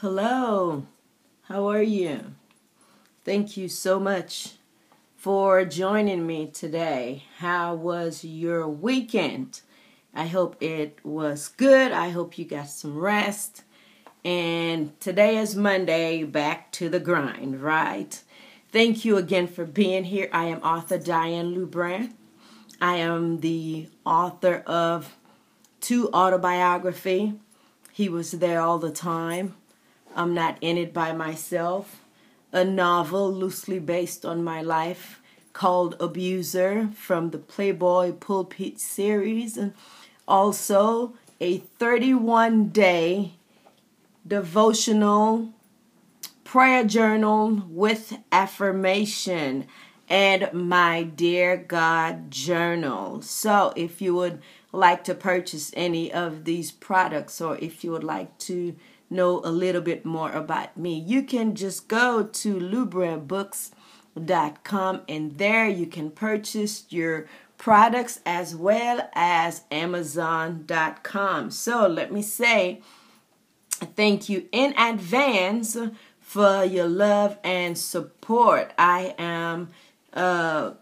Hello, how are you? Thank you so much for joining me today. How was your weekend? I hope it was good. I hope you got some rest. And today is Monday, back to the grind, right? Thank you again for being here. I am author Diane Lubran. I am the author of two autobiography. He was there all the time I'm not in it by myself. A novel loosely based on my life called Abuser from the Playboy Pulpit series, and also a 31 day devotional prayer journal with affirmation and my dear God journal. So, if you would like to purchase any of these products or if you would like to know a little bit more about me, you can just go to lubranbooks.com and there you can purchase your products as well as amazon.com. So let me say thank you in advance for your love and support. I am a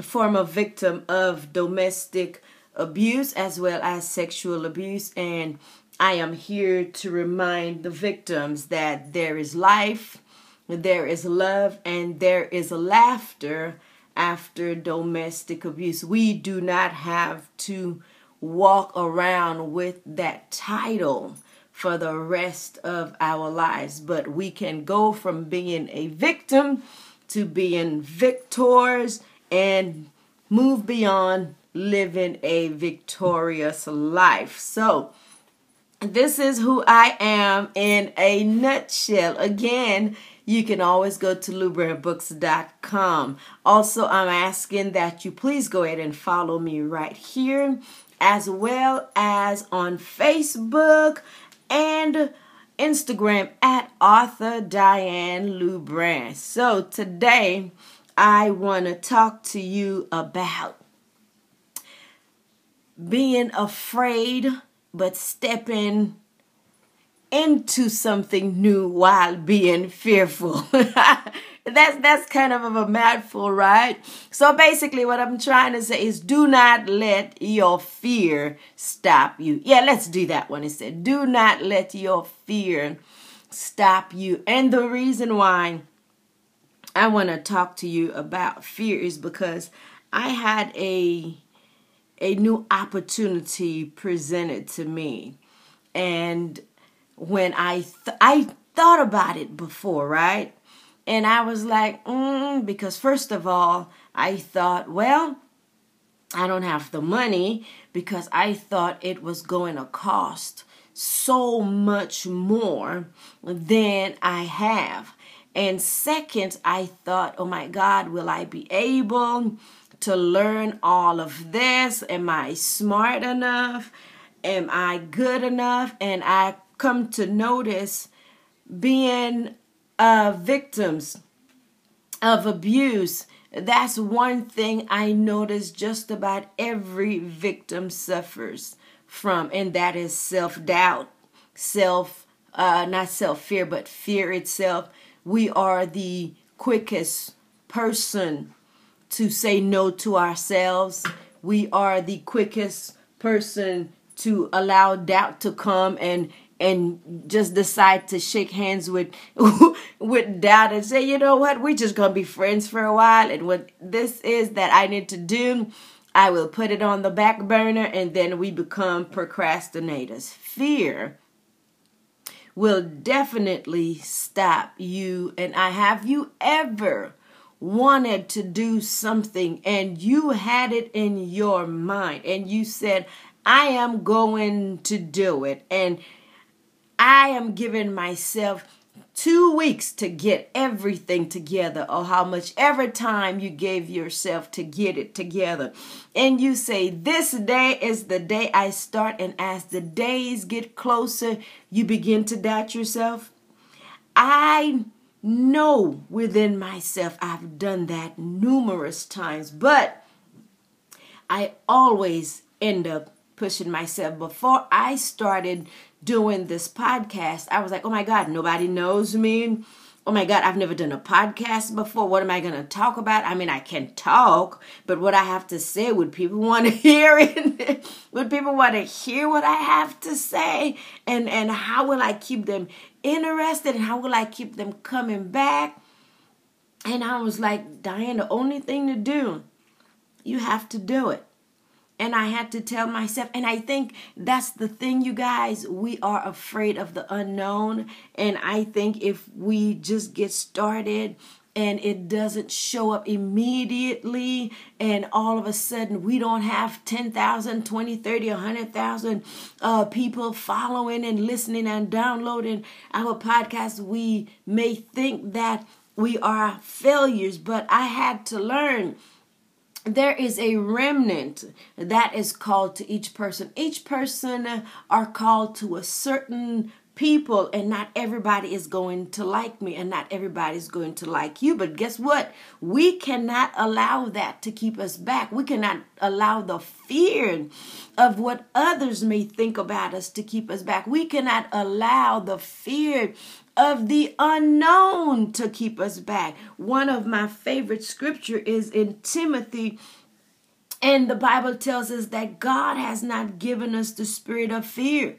former victim of domestic abuse as well as sexual abuse and I am here to remind the victims that there is life, there is love, and there is laughter after domestic abuse. We do not have to walk around with that title for the rest of our lives, but we can go from being a victim to being victors and move beyond living a victorious life. So, this is who I am in a nutshell. Again, you can always go to lubranbooks.com. Also, I'm asking that you please go ahead and follow me right here, as well as on Facebook and Instagram at author Diane Lubran. So today, I want to talk to you about being afraid but stepping into something new while being fearful. that's that's kind of a mouthful, right? So basically what I'm trying to say is do not let your fear stop you. Yeah, let's do that one instead. Do not let your fear stop you. And the reason why I want to talk to you about fear is because I had a a new opportunity presented to me. And when I th- I thought about it before, right? And I was like, mm, because first of all, I thought, well, I don't have the money because I thought it was going to cost so much more than I have. And second, I thought, oh my God, will I be able to learn all of this? Am I smart enough? Am I good enough? And I come to notice being uh, victims of abuse. That's one thing I notice just about every victim suffers from, and that is self doubt, self, uh, not self fear, but fear itself. We are the quickest person to say no to ourselves. We are the quickest person to allow doubt to come and and just decide to shake hands with with doubt and say, you know what, we're just gonna be friends for a while. And what this is that I need to do, I will put it on the back burner, and then we become procrastinators. Fear will definitely stop you. And I have you ever wanted to do something and you had it in your mind and you said, I am going to do it. And I am giving myself two weeks to get everything together or how much ever time you gave yourself to get it together. And you say this day is the day i start. And as the days get closer you begin to doubt yourself. I know within myself I've done that numerous times, but I always end up pushing myself. Before I started doing this podcast, I was like, oh my God, nobody knows me oh my god i've never done a podcast before. What am i going to talk about? I mean i can talk but what i have to say would people want to hear it? Would people want to hear what i have to say? And and how will i keep them interested? And how will i keep them coming back? And i was like diane the only thing to do you have to do it and I had to tell myself, and I think that's the thing, you guys. We are afraid of the unknown. And I think if we just get started and it doesn't show up immediately and all of a sudden we don't have 10,000, 20, 30, 100,000 uh, people following and listening and downloading our podcast, we may think that we are failures. But I had to learn there is a remnant that is called to each person. Each person are called to a certain people and not everybody is going to like me and not everybody is going to like you. But guess what? We cannot allow that to keep us back. We cannot allow the fear of what others may think about us to keep us back. We cannot allow the fear of the unknown to keep us back. One of my favorite scripture is in Timothy and the Bible tells us that God has not given us the spirit of fear,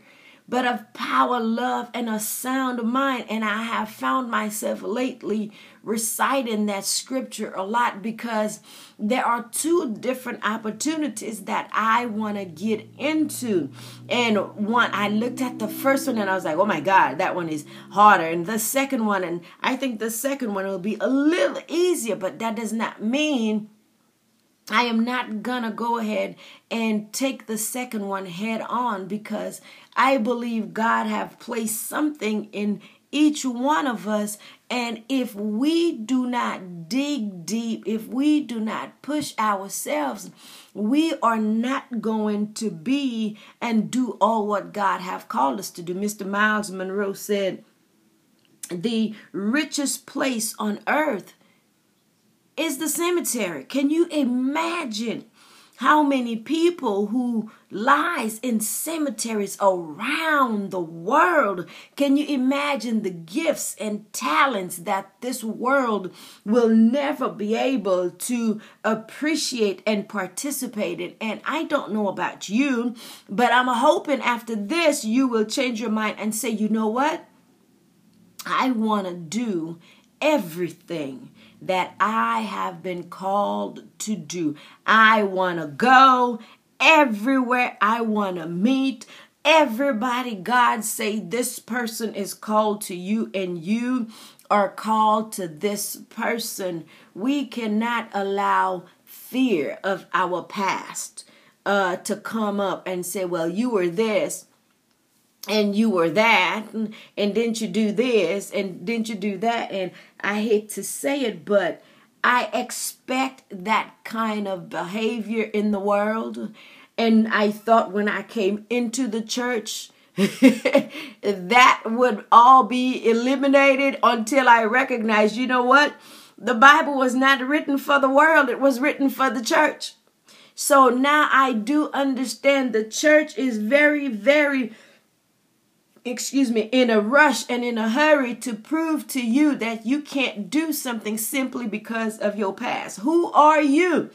but of power, love, and a sound mind. And I have found myself lately reciting that scripture a lot because there are two different opportunities that I want to get into. And one, I looked at the first one and I was like, oh my God, that one is harder. And the second one, and I think the second one will be a little easier, but that does not mean I am not gonna go ahead and take the second one head on because I believe God have placed something in each one of us. And if we do not dig deep, if we do not push ourselves, we are not going to be and do all what God have called us to do. Mr. Myles Munroe said, the richest place on earth is the cemetery. Can you imagine how many people who lies in cemeteries around the world? Can you imagine the gifts and talents that this world will never be able to appreciate and participate in? And i don't know about you but i'm hoping after this you will change your mind and say you know what? I want to do everything that I have been called to do. I want to go everywhere. I want to meet everybody. God say this person is called to you and you are called to this person. We cannot allow fear of our past uh, to come up and say, well, you were this and you were that and, and didn't you do this and didn't you do that? And i hate to say it but i expect that kind of behavior in the world. And i thought when i came into the church that would all be eliminated until i recognized you know what? The bible was not written for the world it was written for the church. So now i do understand the church is very very excuse me, in a rush and in a hurry to prove to you that you can't do something simply because of your past. Who are you?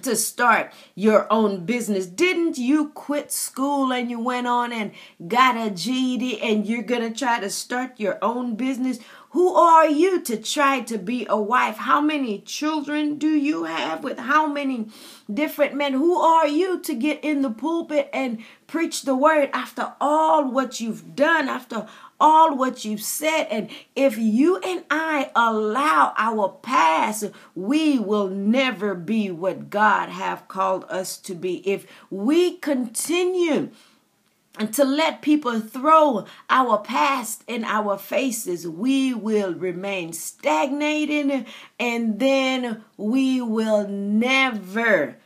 to start your own business. Didn't you quit school and you went on and got a GED and you're going to try to start your own business? Who are you to try to be a wife? How many children do you have with how many different men? Who are you to get in the pulpit and preach the word after all what you've done, after all what you've said. And if you and I allow our past, we will never be what God have called us to be. If we continue and to let people throw our past in our faces, we will remain stagnated and then we will never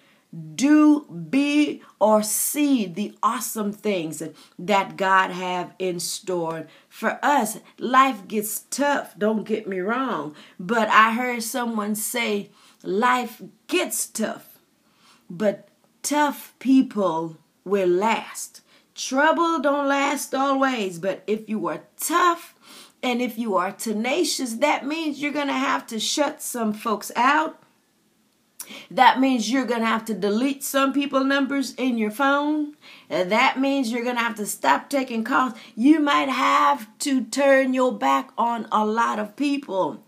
do be or see the awesome things that God have in store for us. Life gets tough, don't get me wrong, but I heard someone say life gets tough, but tough people will last. Trouble don't last always, but if you are tough and if you are tenacious, that means you're going to have to shut some folks out. That means you're going to have to delete some people numbers in your phone. Uh, that means you're going to have to stop taking calls. You might have to turn your back on a lot of people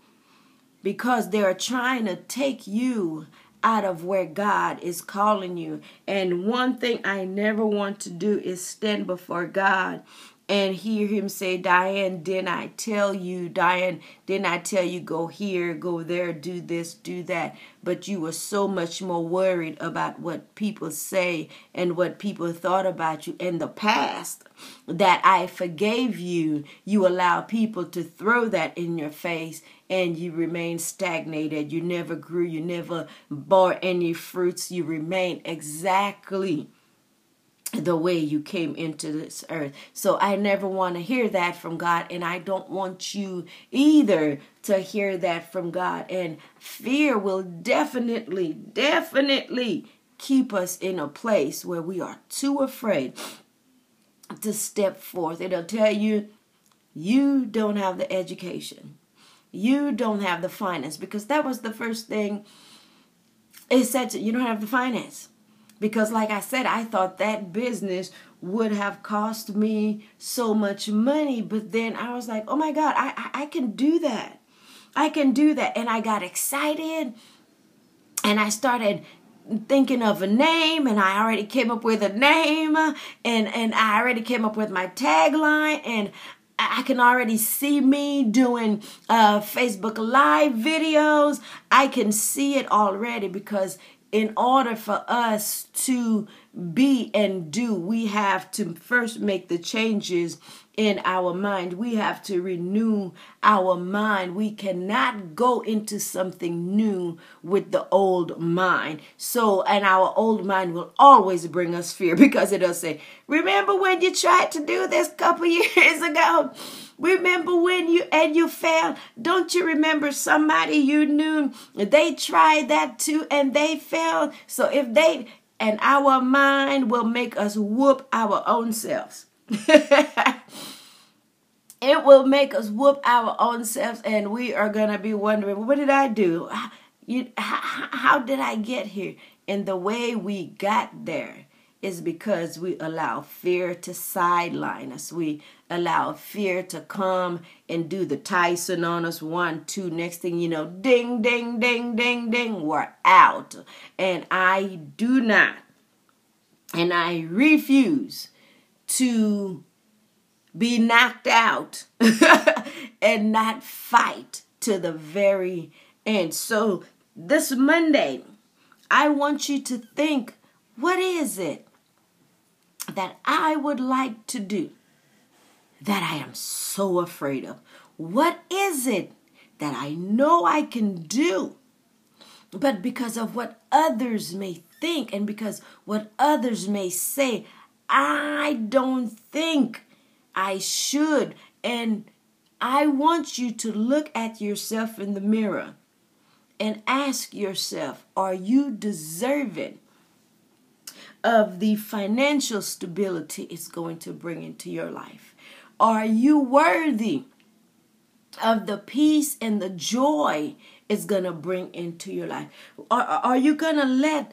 because they're trying to take you out of where God is calling you. And one thing I never want to do is stand before God and hear him say, Diane, didn't I tell you, Diane, didn't I tell you go here, go there, do this, do that? But you were so much more worried about what people say and what people thought about you in the past that I forgave you. You allow people to throw that in your face and you remain stagnated. You never grew, you never bore any fruits, you remain exactly the way you came into this earth. So I never want to hear that from God, and I don't want you either to hear that from God. And fear will definitely, definitely keep us in a place where we are too afraid to step forth. It'll tell you you don't have the education, you don't have the finance, because that was the first thing it said to you don't have the finance because like I said, I thought that business would have cost me so much money, but then I was like, oh my God, I, I, I can do that. I can do that. And I got excited and I started thinking of a name and I already came up with a name and, and I already came up with my tagline and I can already see me doing uh, Facebook Live videos. I can see it already because in order for us to be and do, we have to first make the changes in our mind. We have to renew our mind. We cannot go into something new with the old mind. So, and our old mind will always bring us fear because it'll say, Remember when you tried to do this couple years ago? Remember when you and you failed? Don't you remember somebody you knew? They tried that too and they failed. So if they and our mind will make us whoop our own selves. it will make us whoop our own selves and we are going to be wondering, what did I do? You, how, how did I get here? And the way we got there is because we allow fear to sideline us. We allow fear to come and do the Tyson on us. One, two, next thing you know, ding, ding, ding, ding, ding, we're out. And I do not, and I refuse to be knocked out and not fight to the very end. So this Monday, I want you to think what is it that I would like to do that I am so afraid of? What is it that I know I can do? But because of what others may think and because what others may say, I don't think I should. And I want you to look at yourself in the mirror and ask yourself, are you deserving of the financial stability it's going to bring into your life? Are you worthy of the peace and the joy it's going to bring into your life? Are, are you going to let,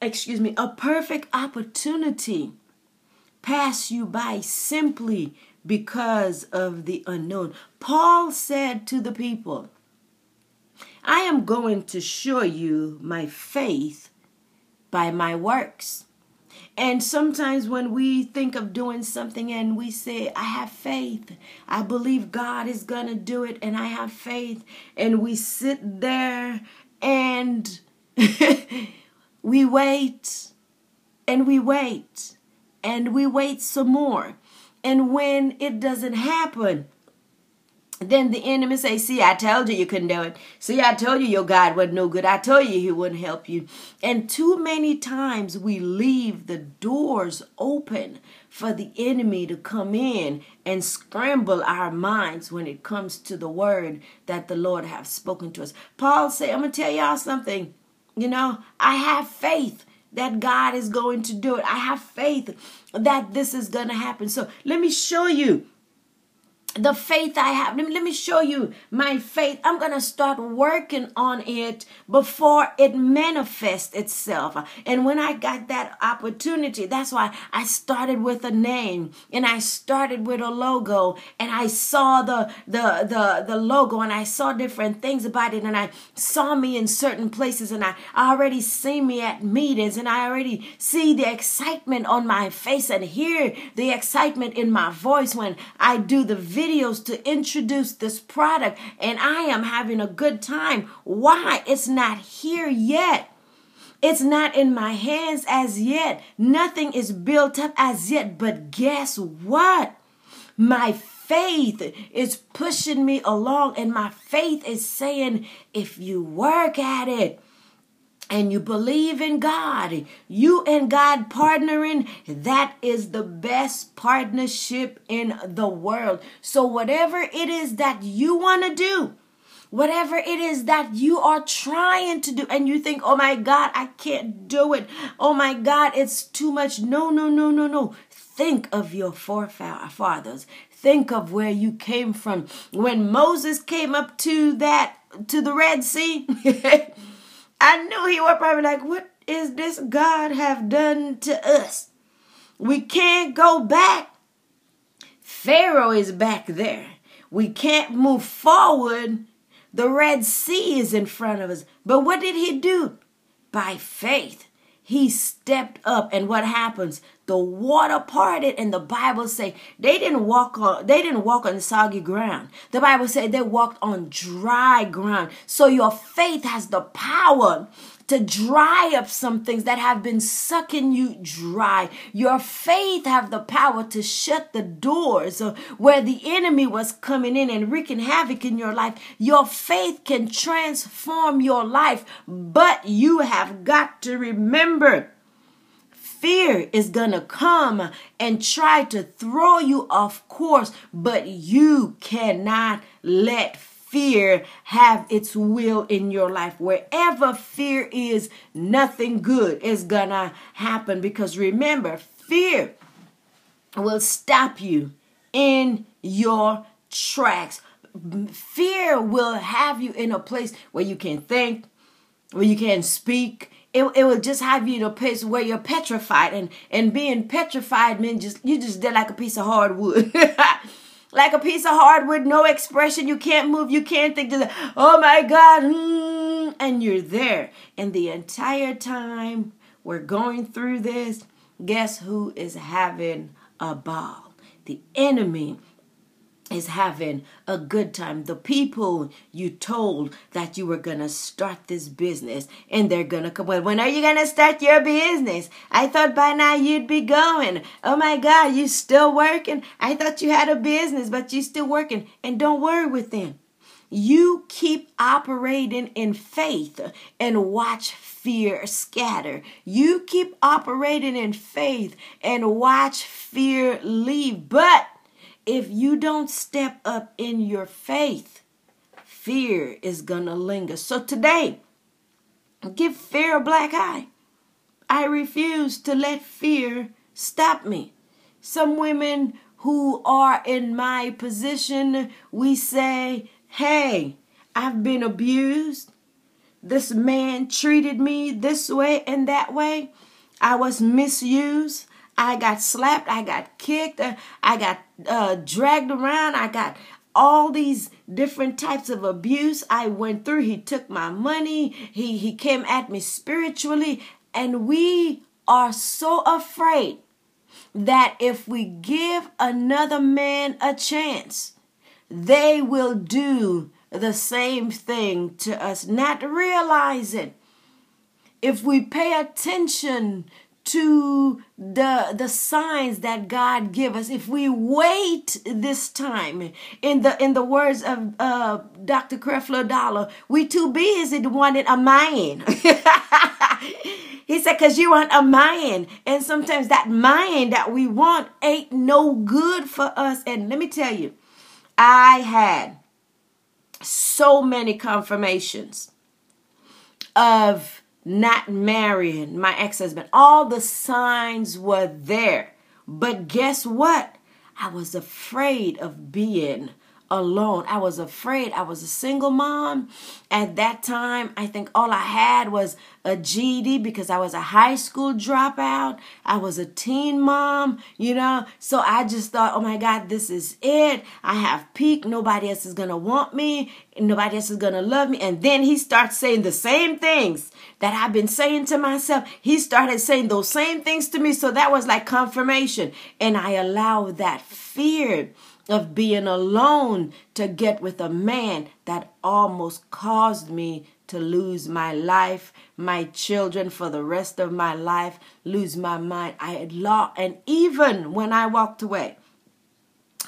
excuse me, a perfect opportunity pass you by simply because of the unknown? Paul said to the people, I am going to show you my faith by my works. And sometimes when we think of doing something and we say, I have faith, I believe God is going to do it, and I have faith, and we sit there and we wait and we wait and we wait some more. And when it doesn't happen, then the enemy say, see, I told you you couldn't do it. See, I told you your God wasn't no good. I told you he wouldn't help you. And too many times we leave the doors open for the enemy to come in and scramble our minds when it comes to the word that the Lord have spoken to us. Paul say, I'm going to tell y'all something. You know, I have faith that God is going to do it. I have faith that this is going to happen. So let me show you the faith I have. Let me, let me show you my faith. I'm going to start working on it before it manifests itself. And when I got that opportunity, that's why I started with a name and I started with a logo and I saw the, the, the, the logo and I saw different things about it and I saw me in certain places and I, I already see me at meetings and I already see the excitement on my face and hear the excitement in my voice when I do the video videos to introduce this product and I am having a good time. Why? It's not here yet. It's not in my hands as yet. Nothing is built up as yet. But guess what? My faith is pushing me along, and my faith is saying, if you work at it, and you believe in God, you and God partnering, that is the best partnership in the world. So, whatever it is that you want to do, whatever it is that you are trying to do, and you think, oh my God, I can't do it. Oh my God, it's too much. No, no, no, no, no. Think of your forefathers. Think of where you came from. When Moses came up to that, to the Red Sea. I knew he was probably like, What is this God have done to us? We can't go back. Pharaoh is back there. We can't move forward. The Red Sea is in front of us. But what did he do? By faith, he stepped up. And what happens? The water parted, and the Bible say they didn't walk on they didn't walk on soggy ground. The Bible said they walked on dry ground. So your faith has the power to dry up some things that have been sucking you dry. Your faith have the power to shut the doors where the enemy was coming in and wreaking havoc in your life. Your faith can transform your life, but you have got to remember fear is going to come and try to throw you off course, but you cannot let fear have its will in your life. Wherever fear is, nothing good is going to happen because remember, fear will stop you in your tracks. Fear will have you in a place where you can think, where you can speak, it, it will just have you in a place where you're petrified and and being petrified means just you just did like a piece of hardwood. Like a piece of hardwood no expression you can't move you can't think the, oh my god mm, and you're there. And the entire time we're going through this guess who is having a ball? The enemy is having a good time. The people you told that you were going to start this business and they're going to come. Well, when are you going to start your business? I thought by now you'd be going. Oh my God, you still working? I thought you had a business, but you still working. And don't worry with them. You keep operating in faith and watch fear scatter. You keep operating in faith and watch fear leave. But if you don't step up in your faith, fear is going to linger. So today, give fear a black eye. I refuse to let fear stop me. Some women who are in my position, we say, hey, I've been abused. This man treated me this way and that way. I was misused. I got slapped, I got kicked, uh, I got uh, dragged around, I got all these different types of abuse I went through. He took my money, he, he came at me spiritually, and we are so afraid that if we give another man a chance, they will do the same thing to us, not realizing if we pay attention to the the signs that God give us. If we wait this time in the in the words of uh, Dr. Creflo Dollar we too busy to a man. He said cause you want a man. And sometimes that man that we want ain't no good for us and let me tell you I had so many confirmations of not marrying my ex husband. All the signs were there. But guess what? I was afraid of being alone. I was afraid. I was a single mom. At that time, I think all I had was a GED because I was a high school dropout. I was a teen mom, you know. So I just thought, oh my God, this is it. I have peak. Nobody else is going to want me. Nobody else is going to love me. And then he starts saying the same things that I've been saying to myself. He started saying those same things to me. So that was like confirmation. And I allowed that fear of being alone to get with a man that almost caused me to lose my life, my children for the rest of my life, lose my mind. I had lost, and even when I walked away,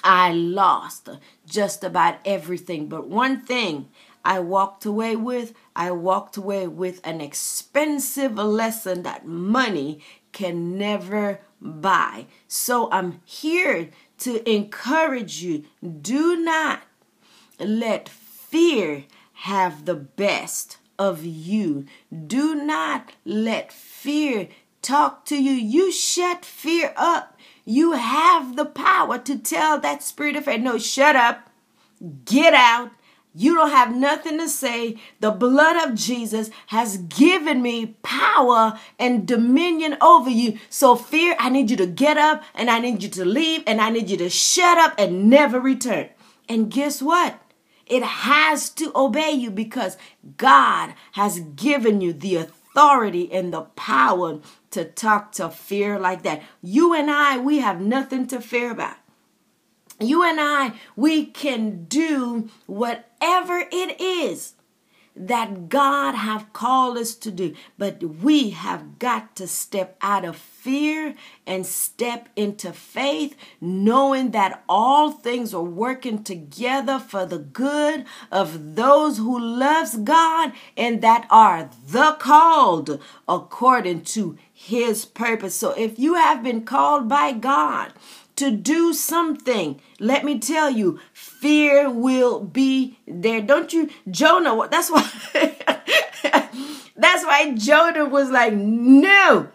I lost just about everything. But one thing I walked away with, I walked away with an expensive lesson that money can never buy. So I'm here to encourage you do not let fear have the best of you. Do not let fear talk to you. You shut fear up. You have the power to tell that spirit of fear, no, shut up, get out, you don't have nothing to say. The blood of Jesus has given me power and dominion over you. So, fear, I need you to get up and I need you to leave and I need you to shut up and never return. And guess what? It has to obey you because God has given you the authority and the power to talk to fear like that. You and I, we have nothing to fear about you and I, we can do whatever it is that God have called us to do. But we have got to step out of fear and step into faith, knowing that all things are working together for the good of those who loves God and that are the called according to his purpose. So if you have been called by God, to do something, let me tell you, fear will be there. Don't you, Jonah? That's why. that's why Jonah was like, no.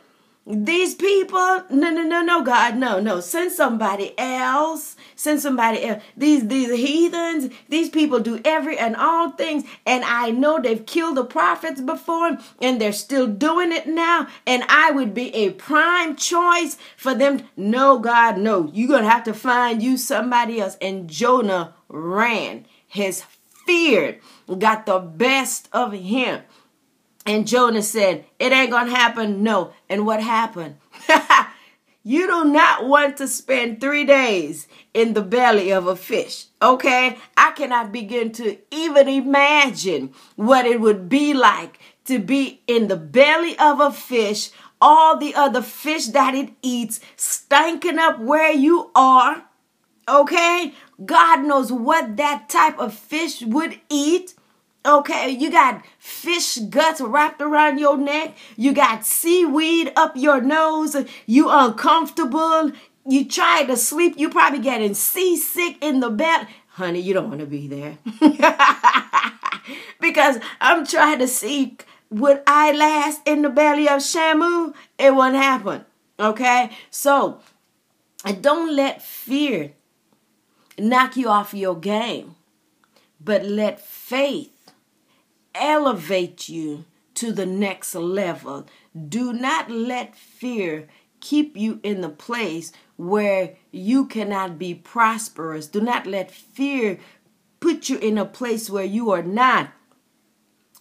These people, no, no, no, no, God, no, no. Send somebody else. Send somebody else. These these heathens, these people do every and all things. And I know they've killed the prophets before, and they're still doing it now. And I would be a prime choice for them. No, God, no. You're gonna have to find you somebody else. And Jonah ran. His fear got the best of him. And Jonah said, It ain't going to happen. No. And what happened? you do not want to spend three days in the belly of a fish. Okay? I cannot begin to even imagine what it would be like to be in the belly of a fish, all the other fish that it eats, stinking up where you are. Okay? God knows what that type of fish would eat. Okay, you got fish guts wrapped around your neck. You got seaweed up your nose. You uncomfortable. You try to sleep. You probably getting seasick in the bed. Honey, you don't want to be there. because I'm trying to see would I last in the belly of Shamu? It won't happen. Okay? So, don't let fear knock you off your game, but let faith elevate you to the next level. Do not let fear keep you in the place where you cannot be prosperous. Do not let fear put you in a place where you are not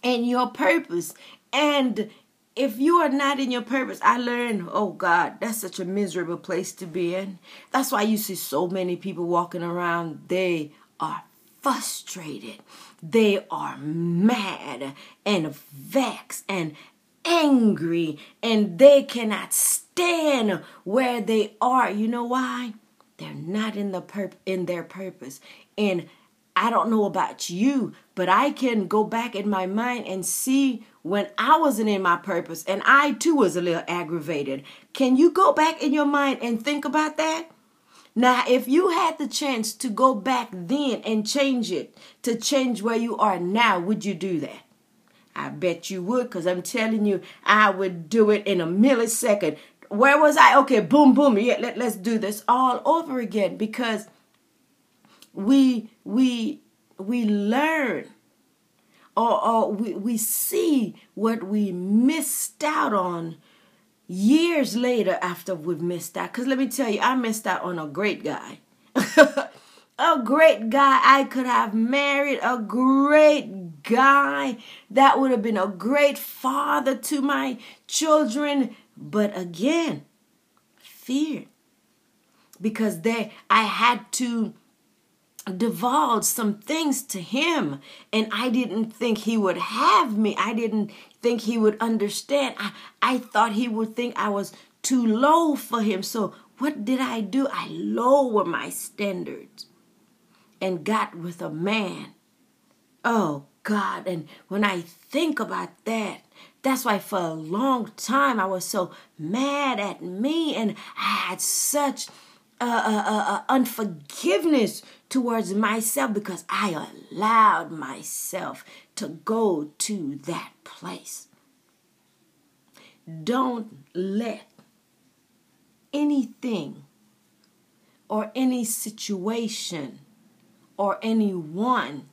in your purpose. And if you are not in your purpose, I learned, oh God, that's such a miserable place to be in. That's why you see so many people walking around, they are frustrated. They are mad and vexed and angry and they cannot stand where they are. You know why? They're not in the purp- in their purpose. And I don't know about you, but I can go back in my mind and see when I wasn't in my purpose and I too was a little aggravated. Can you go back in your mind and think about that? Now, if you had the chance to go back then and change it, to change where you are now, would you do that? I bet you would, because I'm telling you, I would do it in a millisecond. Where was I? Okay, boom, boom. Yeah, let, let's do this all over again because we we we learn or, or we, we see what we missed out on years later after we've missed out. Because let me tell you, I missed out on a great guy. a great guy. I could have married a great guy that would have been a great father to my children. But again, fear. Because there I had to divulge some things to him and I didn't think he would have me. I didn't think he would understand. I, I thought he would think I was too low for him. So what did I do? I lower my standards and got with a man. Oh God, and when I think about that, that's why for a long time I was so mad at me and I had such uh, uh, uh, unforgiveness towards myself because I allowed myself to go to that place. Don't let anything or any situation or anyone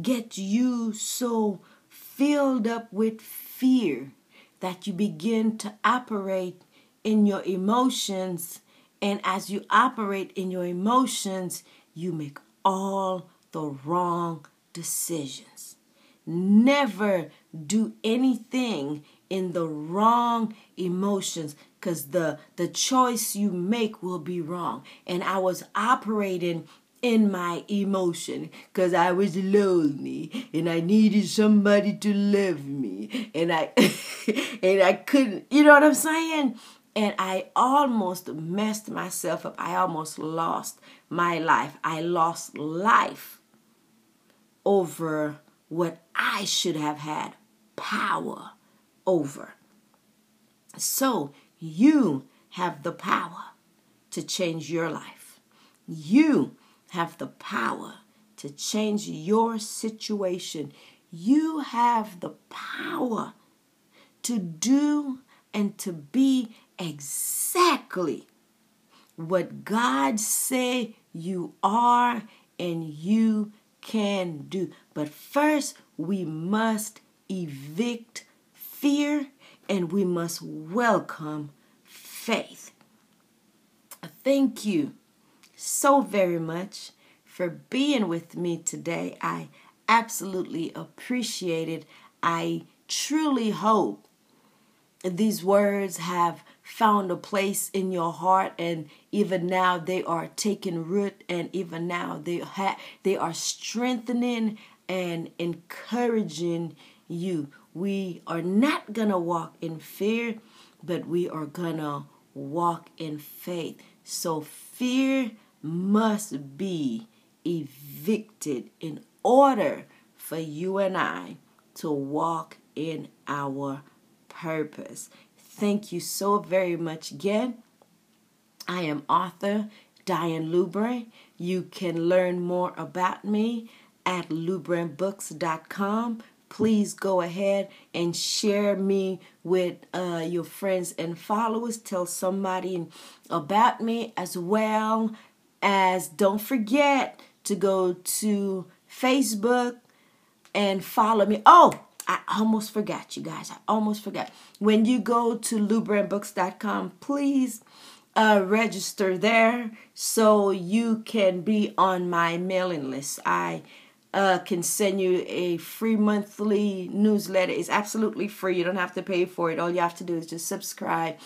get you so filled up with fear that you begin to operate in your emotions. And as you operate in your emotions, you make all the wrong decisions. Never do anything in the wrong emotions because the the choice you make will be wrong and i was operating in my emotion because I was lonely and I needed somebody to love me and I and I couldn't you know what I'm saying and I almost messed myself up. I almost lost my life. I lost life over what I should have had power over. So you have the power to change your life. You have the power to change your situation. You have the power to do and to be exactly what God say you are and you can do. But first, we must evict fear and we must welcome faith. Thank you so very much for being with me today. I absolutely appreciate it. I truly hope these words have found a place in your heart and even now they are taking root and even now they ha- they are strengthening and encouraging you we are not going to walk in fear but we are going to walk in faith so fear must be evicted in order for you and I to walk in our purpose. Thank you so very much again. I am author Diane Lubran. You can learn more about me at lubranbooks.com. Please go ahead and share me with uh, your friends and followers. Tell somebody about me as well as don't forget to go to Facebook and follow me. Oh, I almost forgot, you guys. I almost forgot. When you go to lubranbooks.com, please uh, register there so you can be on my mailing list. I uh, can send you a free monthly newsletter. It's absolutely free. You don't have to pay for it. All you have to do is just subscribe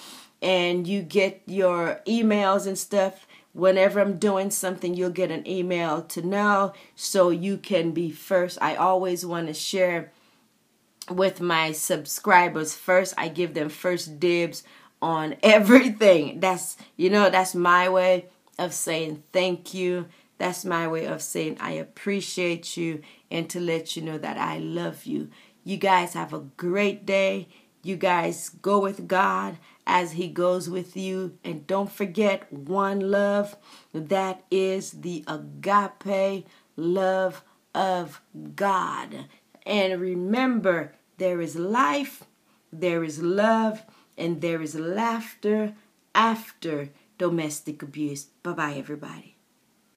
and you get your emails and stuff whenever I'm doing something, you'll get an email to know so you can be first. I always want to share with my subscribers first. I give them first dibs on everything. That's, you know, that's my way of saying thank you. That's my way of saying I appreciate you and to let you know that I love you. You guys have a great day. You guys go with God as He goes with you. And don't forget one love that is the agape love of God. And remember, there is life, there is love, and there is laughter after domestic abuse. Bye bye, everybody.